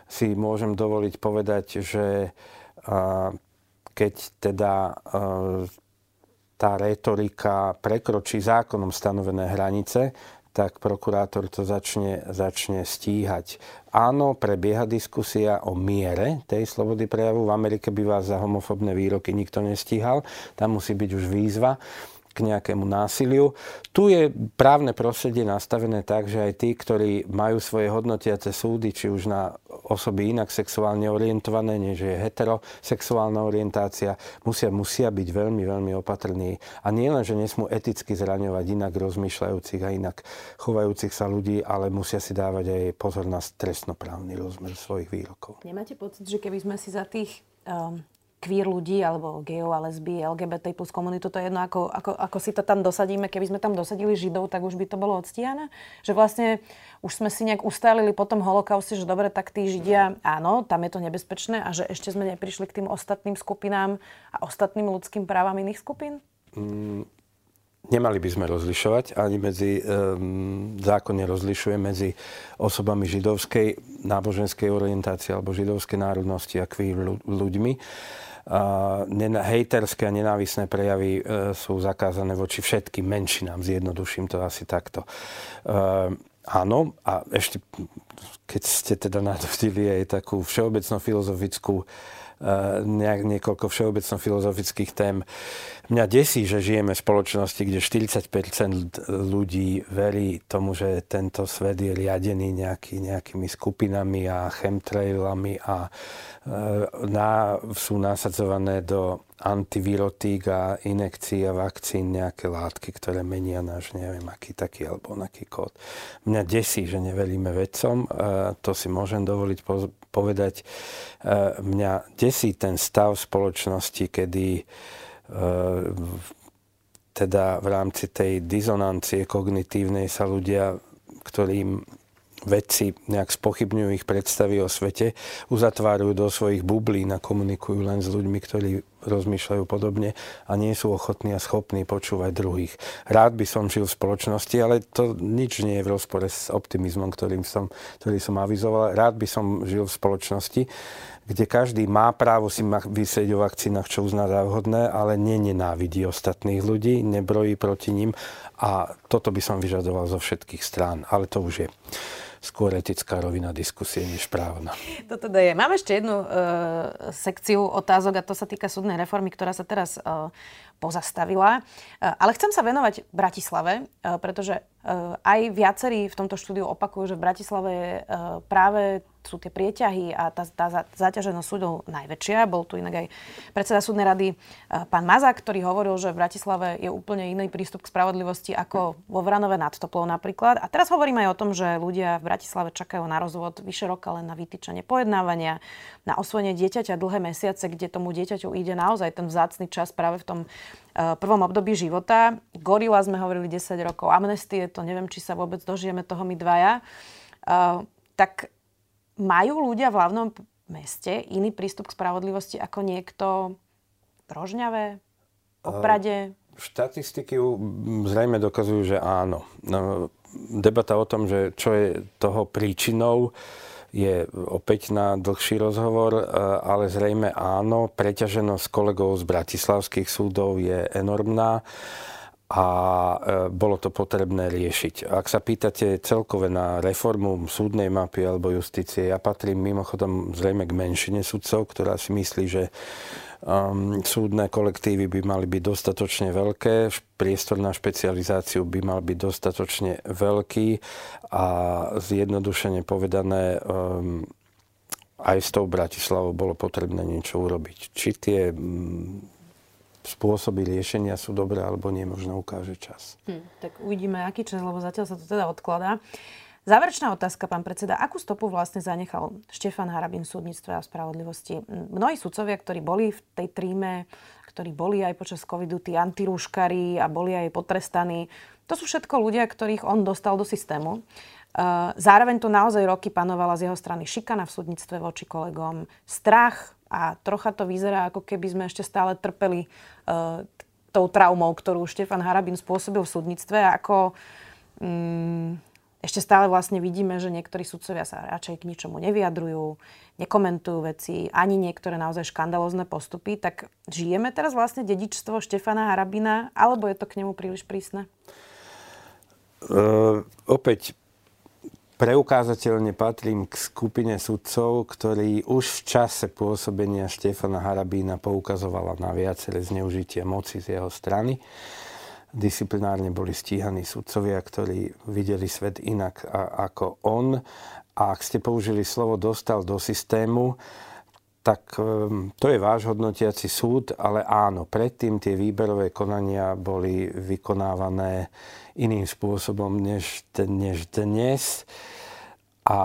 si môžem dovoliť povedať, že keď teda tá retorika prekročí zákonom stanovené hranice, tak prokurátor to začne, začne stíhať. Áno, prebieha diskusia o miere tej slobody prejavu. V Amerike by vás za homofobné výroky nikto nestíhal. Tam musí byť už výzva k nejakému násiliu. Tu je právne prostredie nastavené tak, že aj tí, ktorí majú svoje hodnotiace súdy, či už na osoby inak sexuálne orientované, než je heterosexuálna orientácia, musia, musia byť veľmi, veľmi opatrní. A nie len, že nesmú eticky zraňovať inak rozmýšľajúcich a inak chovajúcich sa ľudí, ale musia si dávať aj pozor na trestnoprávny rozmer svojich výrokov. Nemáte pocit, že keby sme si za tých um queer ľudí alebo gejov a lesby, LGBT plus komunitu, to je jedno, ako, ako, ako si to tam dosadíme. Keby sme tam dosadili Židov, tak už by to bolo odstíhané. Že vlastne už sme si nejak ustalili po tom holokauste, že dobre, tak tí Židia, áno, tam je to nebezpečné a že ešte sme neprišli k tým ostatným skupinám a ostatným ľudským právam iných skupín? Mm, Nemali by sme rozlišovať, ani medzi, um, zákon nerozlišuje medzi osobami židovskej náboženskej orientácie alebo židovskej národnosti a queer ľuďmi hejterské a nenávisné prejavy e, sú zakázané voči všetkým menšinám, zjednoduším to asi takto. E, áno, a ešte keď ste teda nadhodili aj takú všeobecno filozofickú nejak, niekoľko všeobecno filozofických tém. Mňa desí, že žijeme v spoločnosti, kde 40% ľudí verí tomu, že tento svet je riadený nejaký, nejakými skupinami a chemtrailami a e, na, sú nasadzované do antivirotík a inekcií a vakcín nejaké látky, ktoré menia náš neviem aký taký alebo onaký kód. Mňa desí, že neveríme vedcom, e, to si môžem dovoliť povedať. E, mňa desí ten stav spoločnosti, kedy e, teda v rámci tej dizonancie kognitívnej sa ľudia, ktorým vedci nejak spochybňujú ich predstavy o svete, uzatvárajú do svojich bublín a komunikujú len s ľuďmi, ktorí rozmýšľajú podobne a nie sú ochotní a schopní počúvať druhých. Rád by som žil v spoločnosti, ale to nič nie je v rozpore s optimizmom, ktorým som, ktorý som avizoval. Rád by som žil v spoločnosti, kde každý má právo si vysieť o vakcínach, čo uzná za vhodné, ale nenenávidí ostatných ľudí, nebrojí proti ním a toto by som vyžadoval zo všetkých strán. Ale to už je skôr etická rovina diskusie než právna. To teda je. Mám ešte jednu uh, sekciu otázok a to sa týka súdnej reformy, ktorá sa teraz uh, pozastavila. Uh, ale chcem sa venovať Bratislave, uh, pretože uh, aj viacerí v tomto štúdiu opakujú, že v Bratislave práve sú tie prieťahy a tá, tá záťaženosť súdov najväčšia. Bol tu inak aj predseda súdnej rady e, pán Mazák, ktorý hovoril, že v Bratislave je úplne iný prístup k spravodlivosti ako vo Vranove nad Toplou napríklad. A teraz hovoríme aj o tom, že ľudia v Bratislave čakajú na rozvod vyše roka len na vytýčenie pojednávania, na osvojenie dieťaťa dlhé mesiace, kde tomu dieťaťu ide naozaj ten vzácny čas práve v tom e, prvom období života. Gorila sme hovorili 10 rokov, amnestie, to neviem, či sa vôbec dožijeme toho my dvaja. Uh, tak majú ľudia v hlavnom meste iný prístup k spravodlivosti ako niekto v Rožňave, Oprade? Štatistiky zrejme dokazujú, že áno. No, debata o tom, že čo je toho príčinou, je opäť na dlhší rozhovor, e, ale zrejme áno. Preťaženosť kolegov z bratislavských súdov je enormná a e, bolo to potrebné riešiť. Ak sa pýtate celkové na reformu súdnej mapy alebo justície, ja patrím mimochodom zrejme k menšine sudcov, ktorá si myslí, že um, súdne kolektívy by mali byť dostatočne veľké, priestor na špecializáciu by mal byť dostatočne veľký a zjednodušene povedané um, aj s tou Bratislavou bolo potrebné niečo urobiť. Či tie mm, spôsoby riešenia sú dobré alebo nie, možno ukáže čas. Hm, tak uvidíme, aký čas, lebo zatiaľ sa to teda odkladá. Záverečná otázka, pán predseda. Akú stopu vlastne zanechal Štefan Harabin v súdnictve a spravodlivosti? Mnohí sudcovia, ktorí boli v tej tríme, ktorí boli aj počas covidu tí antirúškari a boli aj potrestaní, to sú všetko ľudia, ktorých on dostal do systému. Zároveň tu naozaj roky panovala z jeho strany šikana v súdnictve voči kolegom, strach a trocha to vyzerá, ako keby sme ešte stále trpeli uh, tou traumou, ktorú Štefan Harabin spôsobil v súdnictve ako um, ešte stále vlastne vidíme, že niektorí sudcovia sa radšej k ničomu nevyjadrujú, nekomentujú veci, ani niektoré naozaj škandalozne postupy. Tak žijeme teraz vlastne dedičstvo Štefana Harabina, alebo je to k nemu príliš prísne? Uh, opäť preukázateľne patrím k skupine sudcov, ktorí už v čase pôsobenia Štefana Harabína poukazovala na viaceré zneužitie moci z jeho strany. Disciplinárne boli stíhaní sudcovia, ktorí videli svet inak ako on. A ak ste použili slovo dostal do systému, tak ehm, to je váš hodnotiaci súd, ale áno, predtým tie výberové konania boli vykonávané iným spôsobom než, než dnes. A,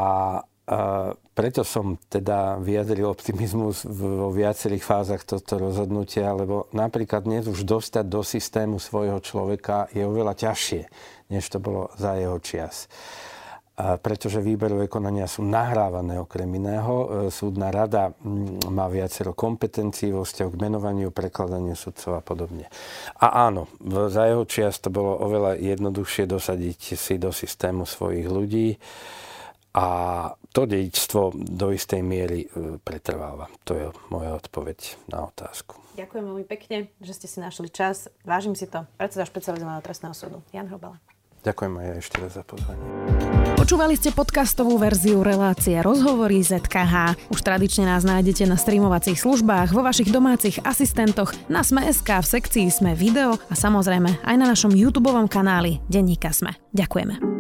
a preto som teda vyjadril optimizmus vo viacerých fázach tohto rozhodnutia, lebo napríklad dnes už dostať do systému svojho človeka je oveľa ťažšie, než to bolo za jeho čas. A pretože výberové konania sú nahrávané okrem iného. E, súdna rada mm, má viacero kompetencií vo vzťahu k menovaniu, prekladaniu sudcov a podobne. A áno, za jeho čias to bolo oveľa jednoduchšie dosadiť si do systému svojich ľudí a to dedičstvo do istej miery e, pretrváva. To je moja odpoveď na otázku. Ďakujem veľmi pekne, že ste si našli čas. Vážim si to. Predseda špecializovaného trestného súdu. Jan Hrobala. Ďakujem aj ja ešte raz za pozvanie. Počúvali ste podcastovú verziu relácie Rozhovory ZKH. Už tradične nás nájdete na streamovacích službách, vo vašich domácich asistentoch, na Sme.sk, v sekcii Sme video a samozrejme aj na našom YouTube kanáli Denníka Sme. Ďakujeme.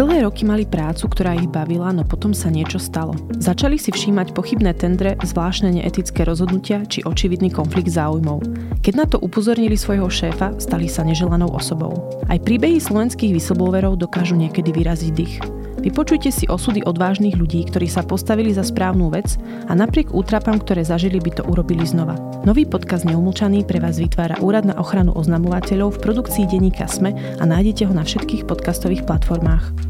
Dlhé roky mali prácu, ktorá ich bavila, no potom sa niečo stalo. Začali si všímať pochybné tendre, zvláštne neetické rozhodnutia či očividný konflikt záujmov. Keď na to upozornili svojho šéfa, stali sa neželanou osobou. Aj príbehy slovenských whistleblowerov dokážu niekedy vyraziť dých. Vypočujte si osudy odvážnych ľudí, ktorí sa postavili za správnu vec a napriek útrapám, ktoré zažili, by to urobili znova. Nový podcast Neumlčaný pre vás vytvára Úrad na ochranu oznamovateľov v produkcii denníka SME a nájdete ho na všetkých podcastových platformách.